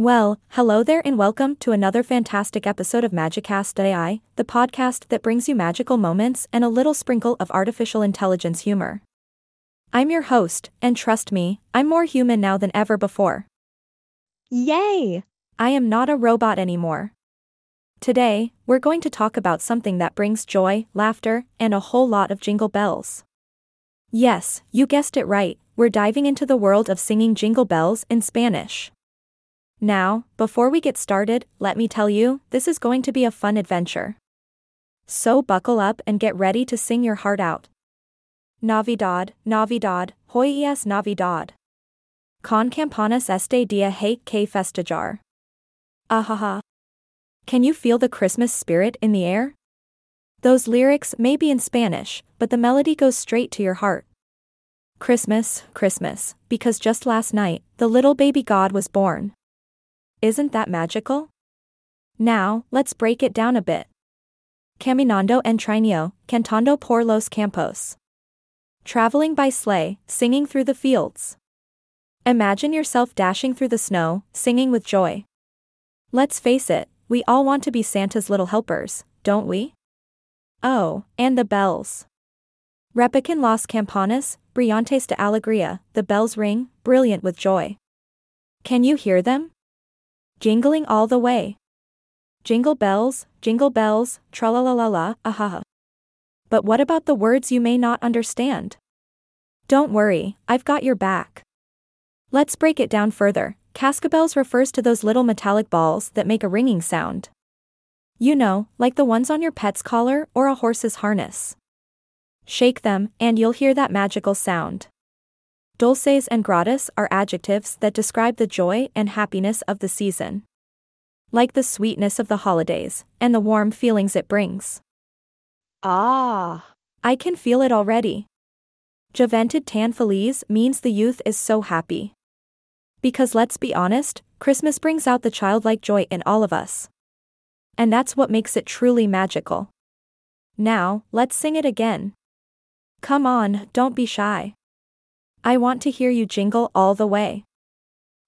Well, hello there and welcome to another fantastic episode of Magicast AI, the podcast that brings you magical moments and a little sprinkle of artificial intelligence humor. I'm your host, and trust me, I'm more human now than ever before. Yay! I am not a robot anymore. Today, we're going to talk about something that brings joy, laughter, and a whole lot of jingle bells. Yes, you guessed it right, we're diving into the world of singing jingle bells in Spanish. Now, before we get started, let me tell you, this is going to be a fun adventure. So buckle up and get ready to sing your heart out. Navidad, Navidad, hoy es Navidad. Con campanas este dia hay que festejar. Ahaha. Can you feel the Christmas spirit in the air? Those lyrics may be in Spanish, but the melody goes straight to your heart. Christmas, Christmas, because just last night, the little baby God was born. Isn't that magical? Now, let's break it down a bit. Caminando en trineo, cantando por los campos. Traveling by sleigh, singing through the fields. Imagine yourself dashing through the snow, singing with joy. Let's face it, we all want to be Santa's little helpers, don't we? Oh, and the bells. Repican las campanas, brillantes de alegría, the bells ring, brilliant with joy. Can you hear them? Jingling all the way. Jingle bells, jingle bells, tra la la la la, ahaha. But what about the words you may not understand? Don't worry, I've got your back. Let's break it down further. Cascabels refers to those little metallic balls that make a ringing sound. You know, like the ones on your pet's collar or a horse's harness. Shake them, and you'll hear that magical sound. Dulces and gratis are adjectives that describe the joy and happiness of the season. Like the sweetness of the holidays, and the warm feelings it brings. Ah, I can feel it already. Juventud tan feliz means the youth is so happy. Because let's be honest, Christmas brings out the childlike joy in all of us. And that's what makes it truly magical. Now, let's sing it again. Come on, don't be shy. I want to hear you jingle all the way.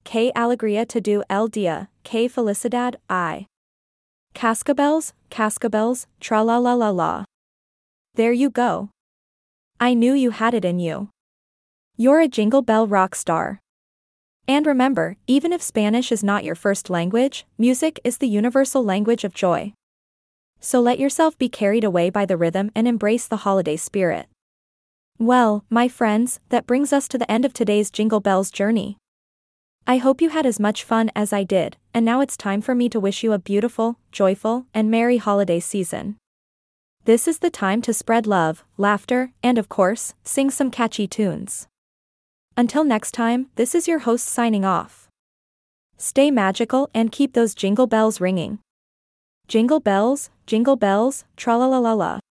Que alegría to do el dia, que felicidad I. Cascabels, cascabels, tra la la la la. There you go. I knew you had it in you. You're a jingle bell rock star. And remember, even if Spanish is not your first language, music is the universal language of joy. So let yourself be carried away by the rhythm and embrace the holiday spirit. Well, my friends, that brings us to the end of today's Jingle Bells journey. I hope you had as much fun as I did, and now it's time for me to wish you a beautiful, joyful, and merry holiday season. This is the time to spread love, laughter, and of course, sing some catchy tunes. Until next time, this is your host signing off. Stay magical and keep those jingle bells ringing. Jingle bells, jingle bells, tra la la la la.